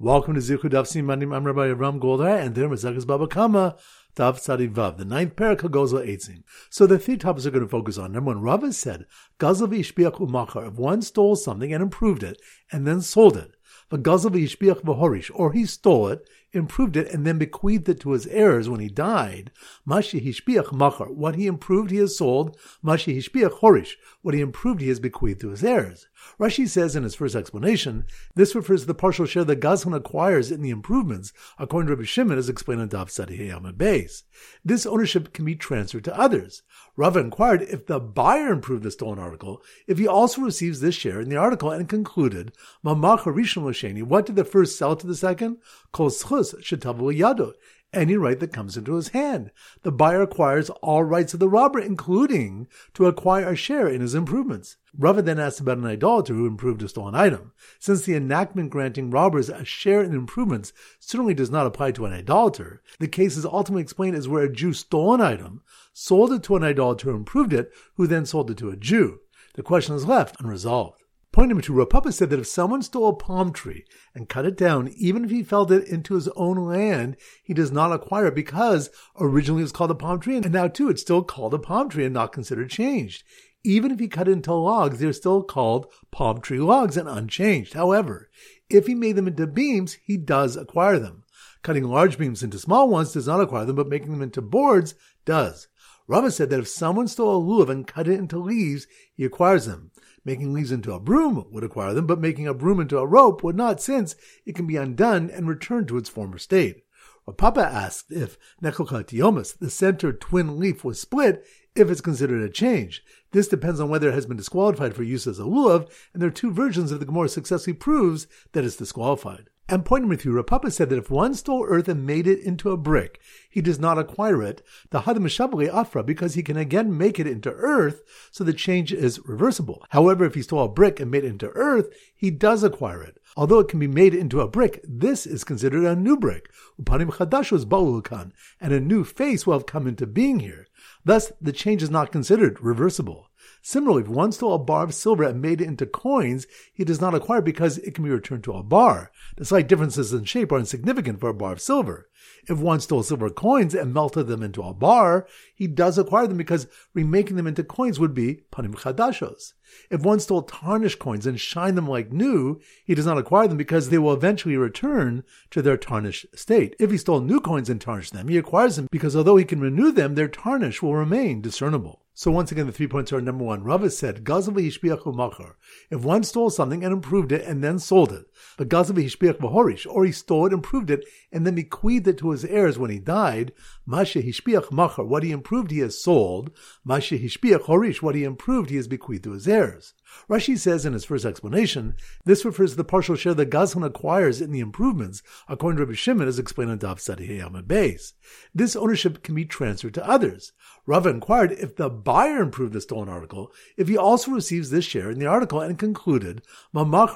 Welcome to Zichud Daf Simanim. I'm Rabbi Ram Goldar, and there Mazakas Bava Kamma, Daf Tzadi Vav, the ninth parak Gozel Eitzim. So the three topics are going to focus on. Number one, Rava said, Gazav Ishbiach Umachar, if one stole something and improved it, and then sold it, but Gazav Ishbiach Vahorish, or he stole it improved it, and then bequeathed it to his heirs when he died. Mashi hishpiach machar. What he improved, he has sold. Mashi hishpiach horish. What he improved, he has bequeathed to his heirs. Rashi says in his first explanation, this refers to the partial share that Gazlan acquires in the improvements, according to Rabbi Shimon, as explained in Daf Sadiyam base. This ownership can be transferred to others. Rava inquired if the buyer improved the stolen article, if he also receives this share in the article, and concluded, Mamach what did the first sell to the second? Kol shetavu yado any right that comes into his hand. The buyer acquires all rights of the robber, including to acquire a share in his improvements. Rava then asks about an idolater who improved a stolen item. Since the enactment granting robbers a share in improvements certainly does not apply to an idolater, the case is ultimately explained as where a Jew stole an item, sold it to an idolater who improved it, who then sold it to a Jew. The question is left unresolved. Point number two, Rav Papa said that if someone stole a palm tree and cut it down, even if he felled it into his own land, he does not acquire it because originally it was called a palm tree, and now too it's still called a palm tree and not considered changed. Even if he cut it into logs, they're still called palm tree logs and unchanged. However, if he made them into beams, he does acquire them. Cutting large beams into small ones does not acquire them, but making them into boards does. Rava said that if someone stole a lulav and cut it into leaves, he acquires them. Making leaves into a broom would acquire them, but making a broom into a rope would not, since it can be undone and returned to its former state. Rav Papa asked if Nekokatiomus, the center twin leaf, was split, if it's considered a change. This depends on whether it has been disqualified for use as a lulav, and there are two versions of the Gemara successfully proves that it's disqualified. And point number three, Rav Papa said that if one stole earth and made it into a brick, he does not acquire it, the Hadam Afra, because he can again make it into earth, so the change is reversible. However, if he stole a brick and made it into earth, he does acquire it. Although it can be made into a brick, this is considered a new brick. Upanim Chadashos Baulukan, and a new face will have come into being here. Thus, the change is not considered reversible. Similarly, if one stole a bar of silver and made it into coins, he does not acquire because it can be returned to a bar. The slight differences in shape are insignificant for a bar of silver. If one stole silver coins and melted them into a bar, he does acquire them because remaking them into coins would be panim chadashos. If one stole tarnished coins and shined them like new, he does not acquire them because they will eventually return to their tarnished state. If he stole new coins and tarnished them, he acquires them because although he can renew them, their tarnish will remain discernible. So once again, the three points are number one. Rava said, If one stole something and improved it and then sold it, but or he stole it, improved it, and then bequeathed it to his heirs when he died, what he improved he has sold, what he improved he has bequeathed to his heirs. Rashi says in his first explanation, this refers to the partial share that Gazlan acquires in the improvements, according to Rabbi Shimon, as explained in Daf Sadiyam base. This ownership can be transferred to others. Rava inquired if the buyer improved the stolen article, if he also receives this share in the article, and concluded, Mamach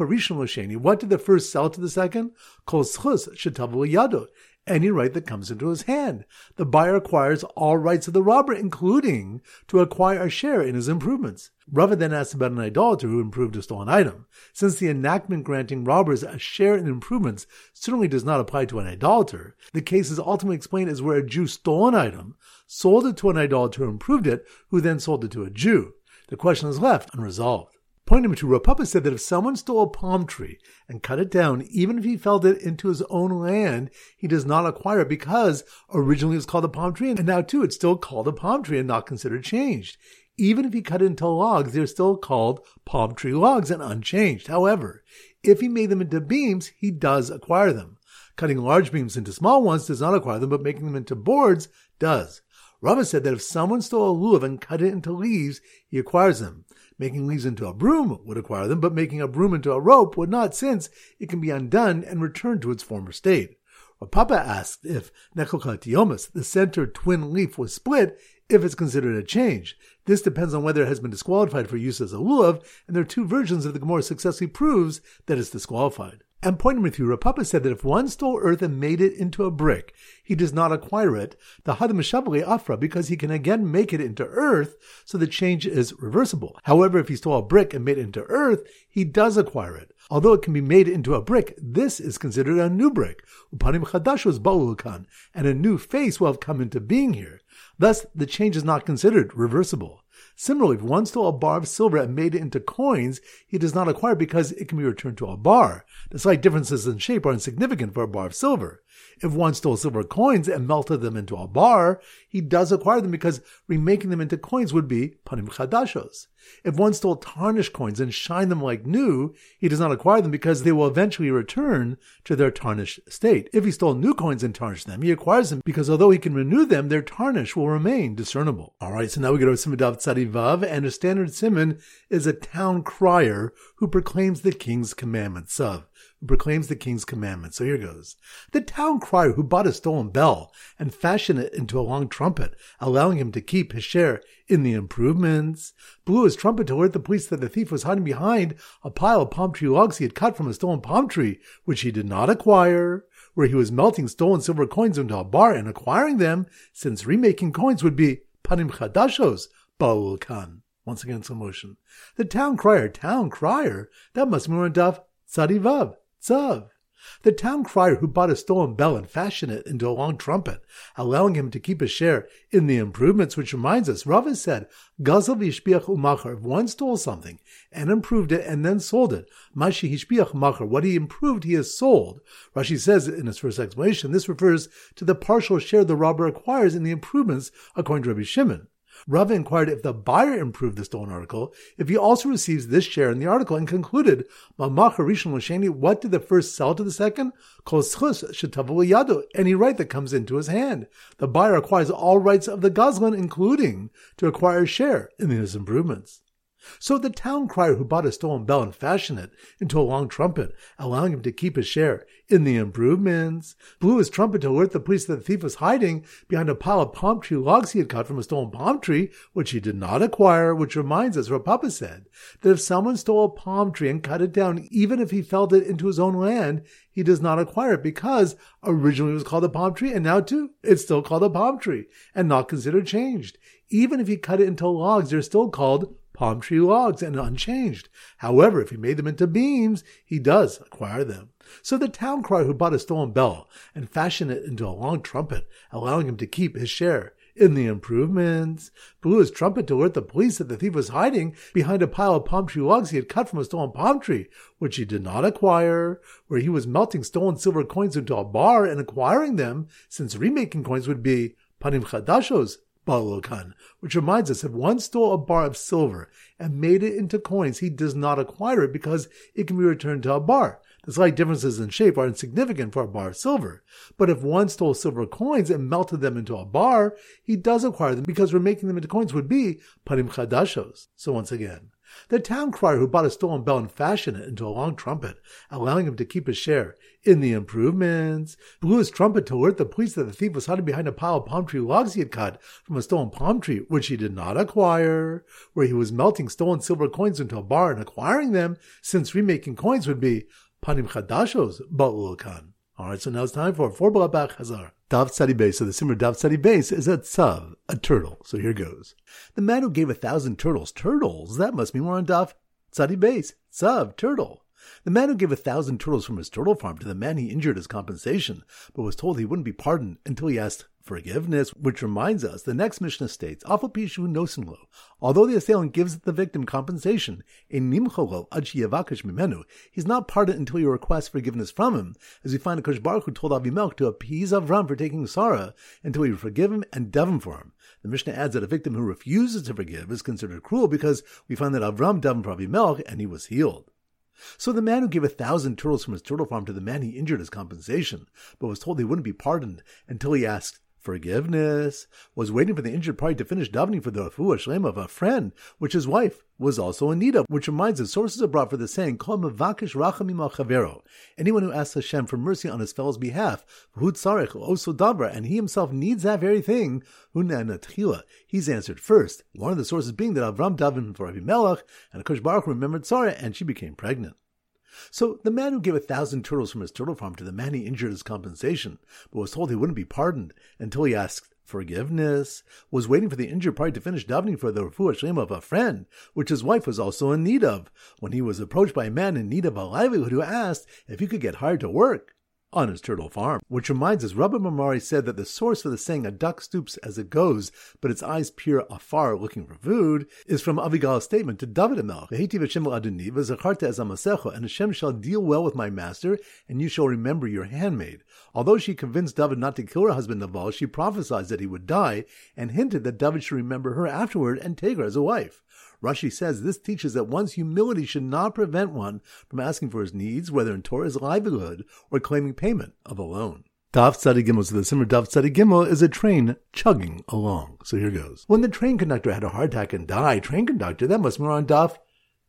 what did the first sell to the second? Kol shetavu yado any right that comes into his hand. The buyer acquires all rights of the robber, including to acquire a share in his improvements. Rava then asks about an idolater who improved a stolen item. Since the enactment granting robbers a share in improvements certainly does not apply to an idolater, the case is ultimately explained as where a Jew stole an item, sold it to an idolater who improved it, who then sold it to a Jew. The question is left unresolved. Point number two, Rav Papa said that if someone stole a palm tree and cut it down, even if he felled it into his own land, he does not acquire it because originally it was called a palm tree, and now too it's still called a palm tree and not considered changed. Even if he cut it into logs, they're still called palm tree logs and unchanged. However, if he made them into beams, he does acquire them. Cutting large beams into small ones does not acquire them, but making them into boards does. Rava said that if someone stole a lulav and cut it into leaves, he acquires them. Making leaves into a broom would acquire them, but making a broom into a rope would not, since it can be undone and returned to its former state. Rav Papa asked if Nekokatiomus, the center twin leaf, was split, if it's considered a change. This depends on whether it has been disqualified for use as a lulav, and there are two versions of the Gemara successfully proves that it's disqualified. And point number three, Rav Papa said that if one stole earth and made it into a brick, he does not acquire it, the Hadam Afra, because he can again make it into earth, so the change is reversible. However, if he stole a brick and made it into earth, he does acquire it. Although it can be made into a brick, this is considered a new brick. Upanim Chadashos and a new face will have come into being here. Thus, the change is not considered reversible. Similarly, if one stole a bar of silver and made it into coins, he does not acquire because it can be returned to a bar. The slight differences in shape are insignificant for a bar of silver. If one stole silver coins and melted them into a bar, he does acquire them because remaking them into coins would be panim chadashos. If one stole tarnished coins and shined them like new, he does not acquire them because they will eventually return to their tarnished state. If he stole new coins and tarnished them, he acquires them because although he can renew them, their tarnish will remain discernible. Alright, so now we go to Simadav Tzadivav, and a standard simon is a town crier who proclaims the king's commandments of who proclaims the king's commandments. So here goes. The town crier who bought a stolen bell and fashioned it into a long trumpet, allowing him to keep his share in the improvements, blew his trumpet to alert the police that the thief was hiding behind a pile of palm tree logs he had cut from a stolen palm tree, which he did not acquire, where he was melting stolen silver coins into a bar and acquiring them, since remaking coins would be panim chadashos, Baul Khan. Once again, slow motion. The town crier, town crier, that must be more Daf Tzadivav. Tzav. The town crier who bought a stolen bell and fashioned it into a long trumpet, allowing him to keep a share in the improvements, which reminds us, Rava said, Gazel v'ishpiach u'machar, if one stole something and improved it and then sold it, mashi hishpiach machar, what he improved he has sold. Rashi says in his first explanation, this refers to the partial share the robber acquires in the improvements according to Rabbi Shimon. Rava inquired if the buyer improved the stolen article, if he also receives this share in the article, and concluded, what did the first sell to the second? Any right that comes into his hand. The buyer acquires all rights of the Gazlan, including to acquire a share in his improvements. So the town crier who bought a stolen bell and fashioned it into a long trumpet, allowing him to keep his share in the improvements, blew his trumpet to alert the police that the thief was hiding behind a pile of palm tree logs he had cut from a stolen palm tree, which he did not acquire, which reminds us, what Papa said, that if someone stole a palm tree and cut it down, even if he felled it into his own land, he does not acquire it because originally it was called a palm tree and now too, it's still called a palm tree and not considered changed. Even if he cut it into logs, they're still called palm tree logs and unchanged. However, if he made them into beams, he does acquire them. So the town crier who bought a stolen bell and fashioned it into a long trumpet, allowing him to keep his share in the improvements, blew his trumpet to alert the police that the thief was hiding behind a pile of palm tree logs he had cut from a stolen palm tree, which he did not acquire, where he was melting stolen silver coins into a bar and acquiring them, since remaking coins would be panim chadashos, Balokan, which reminds us if one stole a bar of silver and made it into coins, he does not acquire it because it can be returned to a bar. The slight differences in shape are insignificant for a bar of silver. But if one stole silver coins and melted them into a bar, he does acquire them because remaking them into coins would be parim chadashos. So once again, the town crier who bought a stolen bell and fashioned it into a long trumpet, allowing him to keep his share in the improvements, blew his trumpet to alert the police that the thief was hiding behind a pile of palm tree logs he had cut from a stolen palm tree, which he did not acquire, where he was melting stolen silver coins into a bar and acquiring them, since remaking coins would be panim chadashos ba'ul kan. Alright, so now it's time for four Balabach Hazar. Dav Tzadi Base, so the Simmer Dav Tzadi Base is a tzav, a turtle. So here goes. The man who gave a thousand turtles, turtles, that must be more on Dav Tzadi Base, tzav, turtle. The man who gave a thousand turtles from his turtle farm to the man he injured as compensation, but was told he wouldn't be pardoned until he asked forgiveness, which reminds us the next Mishnah states, Afapishu nosinlo. Although the assailant gives the victim compensation, in nimcholo yavakish mimenu, he's not pardoned until he requests forgiveness from him, as we find a Baruch who told Avimelech to appease Avram for taking Sarah until he forgive him and daven for him. The Mishnah adds that a victim who refuses to forgive is considered cruel because we find that Avram davened for Avimelech and he was healed. So the man who gave a thousand turtles from his turtle farm to the man he injured as compensation, but was told he wouldn't be pardoned until he asked forgiveness, was waiting for the injured party to finish davening for the refuah shlema of a friend, which his wife was also in need of, which reminds us, sources are brought for the saying, Kol mevakish rachamim chavero. Anyone who asks Hashem for mercy on his fellow's behalf, hud sarech oso oh, dabra, and he himself needs that very thing, hunanatchila. He's answered first. One of the sources being that Avram davened for Abimelech, and Akush Baruch remembered Sarah, and she became pregnant. So the man who gave a thousand turtles from his turtle farm to the man he injured as compensation, but was told he wouldn't be pardoned until he asked forgiveness, was waiting for the injured party to finish davening for the refuah shlema of a friend, which his wife was also in need of, when he was approached by a man in need of a livelihood who asked if he could get hired to work on his turtle farm. Which reminds us, Rabbah bar Mari said that the source for the saying, a duck stoops as it goes, but its eyes peer afar looking for food, is from Avigal's statement to David HaMelech, and Hashem shall deal well with my master, and you shall remember your handmaid. Although she convinced David not to kill her husband Nabal, she prophesied that he would die, and hinted that David should remember her afterward and take her as a wife. Rashi says this teaches that one's humility should not prevent one from asking for his needs, whether in Torah's livelihood or claiming payment of a loan. Daf Gimel. So the Simmer Daf Gimel is a train chugging along. So here goes. When the train conductor had a heart attack and died, train conductor, that must be on Daf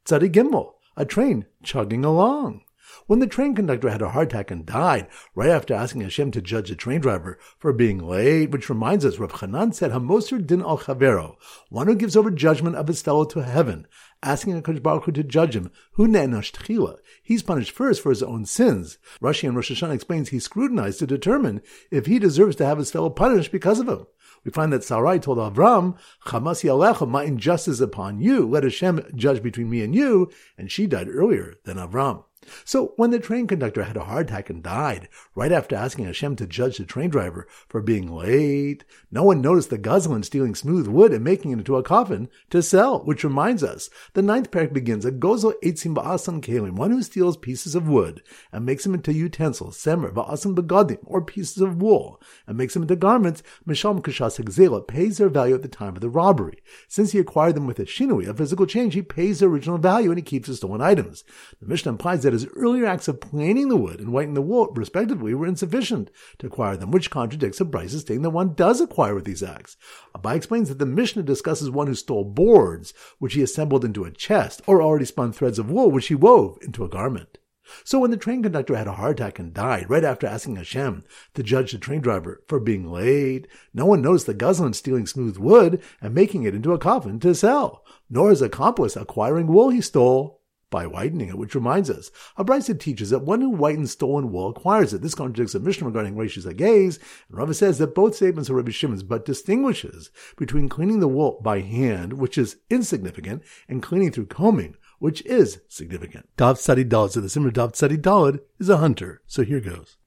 Gimel. A train chugging along when the train conductor had a heart attack and died right after asking Hashem to judge the train driver for being late, which reminds us, Rav Chanan said, Hamoser din al chavero, one who gives over judgment of his fellow to heaven, asking HaKadosh Baruch to judge him, hu ne'enosh he's punished first for his own sins. Rashi and Rosh Hashanah explains he scrutinized to determine if he deserves to have his fellow punished because of him. We find that Sarai told Avram, Chamasi alecha, my injustice upon you, let Hashem judge between me and you, and she died earlier than Avram. So when the train conductor had a heart attack and died, right after asking Hashem to judge the train driver for being late, no one noticed the Gazlan stealing smooth wood and making it into a coffin to sell, which reminds us, the ninth parak begins, a gozo etzim ba'asan kelim, one who steals pieces of wood and makes them into utensils, semer ba'asan begadim, or pieces of wool, and makes them into garments, misham kashas hegzela, pays their value at the time of the robbery. Since he acquired them with a shinui, a physical change, he pays their original value and he keeps the stolen items. The Mishnah implies that that his earlier acts of planing the wood and whitening the wool, respectively, were insufficient to acquire them, which contradicts a Braisa's statement that one does acquire with these acts. Abaye explains that the Mishnah discusses one who stole boards, which he assembled into a chest, or already spun threads of wool, which he wove into a garment. So when the train conductor had a heart attack and died right after asking Hashem to judge the train driver for being late, no one noticed the Gazlan stealing smooth wood and making it into a coffin to sell, nor his accomplice acquiring wool he stole by whitening it, which reminds us, uh, a Braisa teaches that one who whitens stolen wool acquires it. This contradicts a Mishnah regarding Reishis HaGez, and Rava says that both statements are Rabbi Shimon's, but distinguishes between cleaning the wool by hand, which is insignificant, and cleaning through combing, which is significant. Dav Tzadi Dalad, so the Simmer Dav Tzadi Dalad is a hunter. So here goes.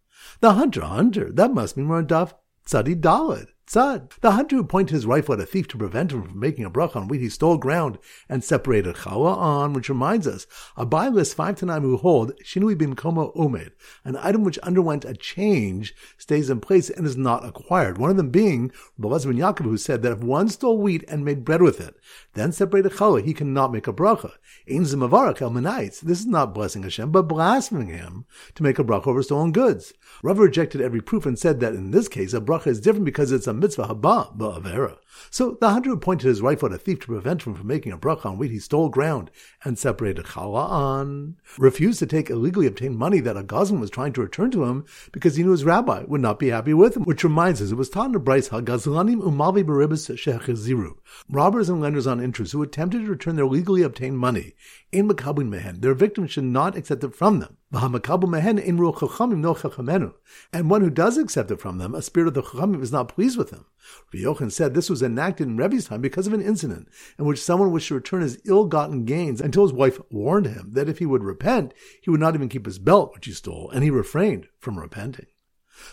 The hunter, hunter, that must mean we're on Dav Tzadi Dalad. Tzad. The hunter who pointed his rifle at a thief to prevent him from making a bracha on wheat he stole ground and separated challah on, which reminds us, a buy list five to nine who hold shinui bin koma umed, an item which underwent a change, stays in place and is not acquired. One of them being Belaz bin Yaakov, who said that if one stole wheat and made bread with it, then separated challah, he cannot make a bracha. Ein zimavarak el This is not blessing Hashem, but blaspheming him to make a bracha over stolen goods. Rav rejected every proof and said that in this case, a bracha is different because it's a mitzvah haba ba'avera. So the hunter pointed his rifle at a thief to prevent him from making a bracha on wheat he stole ground and separated challah on, refused to take illegally obtained money that a gazlan was trying to return to him because he knew his rabbi would not be happy with him, which reminds us it was taught in the Braisa Hagazlanim umavi beribis shecheziru, robbers and lenders on interest who attempted to return their legally obtained money in makabin mehen, their victims should not accept it from them. And one who does accept it from them, a spirit of the chachamim is not pleased with him. Yochanan said this was enacted in Rebbe's time because of an incident in which someone wished to return his ill-gotten gains until his wife warned him that if he would repent, he would not even keep his belt which he stole, and he refrained from repenting.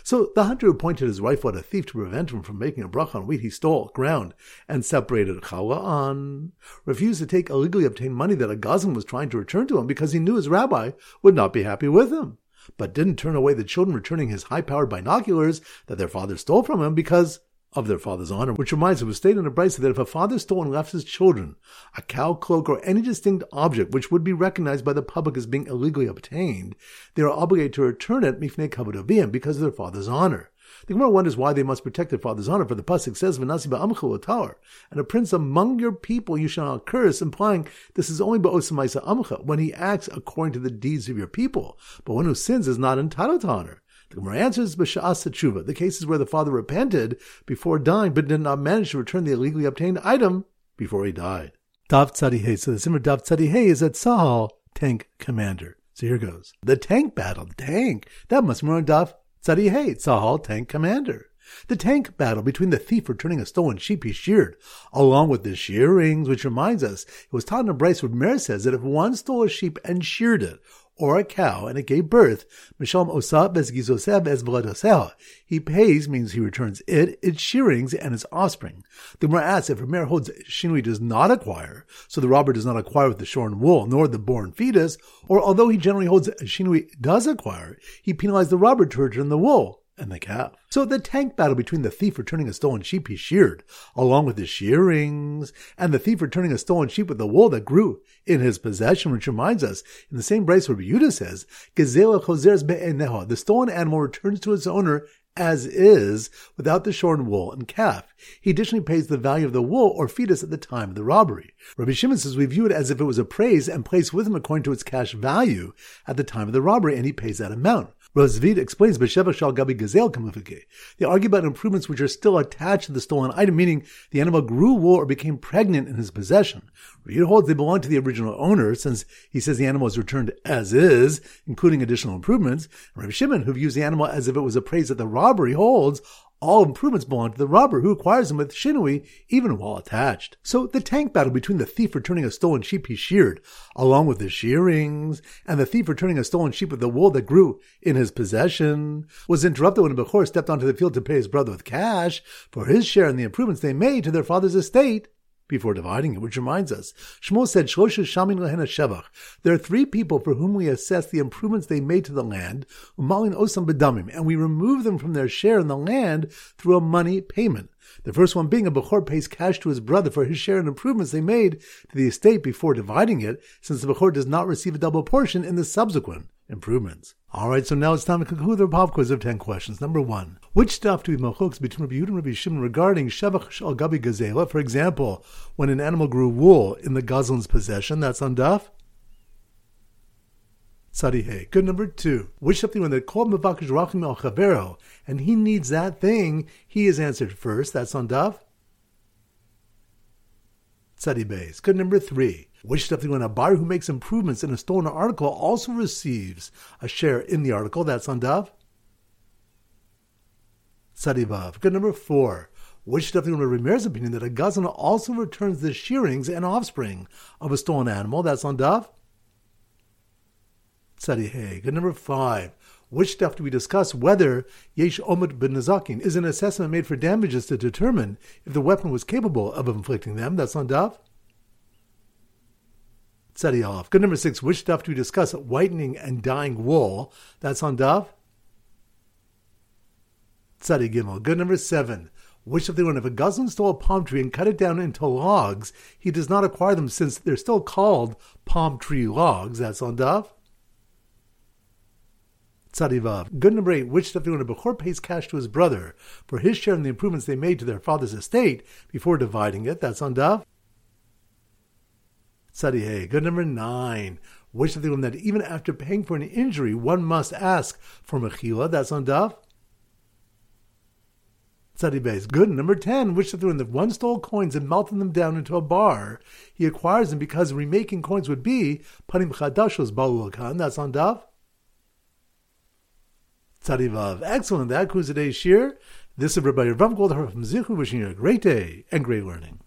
So the hunter who pointed his rifle at a thief to prevent him from making a bracha on wheat he stole, ground, and separated challah on, refused to take illegally obtained money that a gazlan was trying to return to him because he knew his rabbi would not be happy with him, but didn't turn away the children returning his high-powered binoculars that their father stole from him because of their father's honor, which reminds us, was stated in the Braisa that if a father stole and left his children a cow, cloak, or any distinct object which would be recognized by the public as being illegally obtained, they are obligated to return it mifnei kavod because of their father's honor. The Gemara wonders why they must protect their father's honor, for the pasuk says, "V'nasi ba'amchel tower," and a prince among your people you shall not curse, implying this is only ba'osamaisa amcha when he acts according to the deeds of your people. But one who sins is not entitled to honor. The Gemara answers b'sha'as tshuva, the cases where the father repented before dying, but did not manage to return the illegally obtained item before he died. Dav Tzadi So the Simmer Dav Tzadi is at Sahal, tank commander. So here goes. The tank battle. The tank. That must be on Daf Tzadi Hey, Tzahal tank commander. The tank battle between the thief returning a stolen sheep he sheared, along with the shearings, which reminds us it was taught in a Braisa where Meir says that if one stole a sheep and sheared it, or a cow, and it gave birth, Misham Osa Bezgizosev Es He pays means he returns it, its shearings, and its offspring. The Gemara asks if Rameir holds Shinui does not acquire, so the robber does not acquire with the shorn wool, nor the born fetus, or although he generally holds Shinui does acquire, he penalized the robber to return the wool and the calf. So the tank battle between the thief returning a stolen sheep he sheared, along with his shearings, and the thief returning a stolen sheep with the wool that grew in his possession, which reminds us, in the same Braisa where Yehuda says, the stolen animal returns to its owner as is, without the shorn wool and calf. He additionally pays the value of the wool or fetus at the time of the robbery. Rabbi Shimon says we view it as if it was appraised and placed with him according to its cash value at the time of the robbery, and he pays that amount. Rav Zevid explains B'Sheva Shal Gabi Gazel Kamufike. They argue about improvements which are still attached to the stolen item, meaning the animal grew wool or became pregnant in his possession. Reed holds they belong to the original owner, since he says the animal is returned as is, including additional improvements. And Rabbi Shimon, who views the animal as if it was appraised at the robbery, holds all improvements belong to the robber who acquires them with shinui, even while attached. So the tank battle between the thief returning a stolen sheep he sheared, along with the shearings, and the thief returning a stolen sheep with the wool that grew in his possession, was interrupted when Bechor stepped onto the field to pay his brother with cash for his share in the improvements they made to their father's estate before dividing it, which reminds us, Shmuel said, Shamin Shevach. There are three people for whom we assess the improvements they made to the land, Umalin Osam Bedamim, and we remove them from their share in the land through a money payment. The first one being a Bechor pays cash to his brother for his share in improvements they made to the estate before dividing it, since the Bechor does not receive a double portion in the subsequent improvements. All right, so now it's time to conclude the pop quiz of 10 questions. Number one, which stuff do we machooks between Rabbi Yehuda and Rabbi Shimon regarding Shevach al Gabi Gazela? For example, when an animal grew wool in the Gazlan's possession, that's on Daf? Tzadihei. Good number two. Which something when they call Mavakish Rachim al Chavero, and he needs that thing, he is answered first. That's on Daf. Tzadi Good number three. Which something when a buyer who makes improvements in a stolen article also receives a share in the article. That's on Daf. Tzadi Good number four which definitely under Ramir's opinion that a gazana also returns the shearings and offspring of a stolen animal. That's on Daf. Tzadi Good number five. Which stuff do we discuss whether Yesh Omid bin Nazakin is an assessment made for damages to determine if the weapon was capable of inflicting them? That's on Daf. Off. Good number six. Which stuff do we discuss? Whitening and dyeing wool. That's on Daf. Tzadi Gimel. Good number seven. Which of the one, if a Gazlan stole a palm tree and cut it down into logs, he does not acquire them since they're still called palm tree logs. That's on Daf. Tzadivav. Good number eight, which stuff when a Bechor pays cash to his brother for his share in the improvements they made to their father's estate before dividing it. That's on Dav. Tzadihei. Good number nine, which of the that even after paying for an injury, one must ask for Mechila. That's on Dav. Tzadibes. Good. Number 10, which the that one stole coins and melted them down into a bar, he acquires them because remaking coins would be Panim Chadashos Baulakan. That's on Dav. Tzadivav. Excellent. That concludes today's shir. This is Rabbi Rav Goldhar from Zichu wishing you a great day and great learning.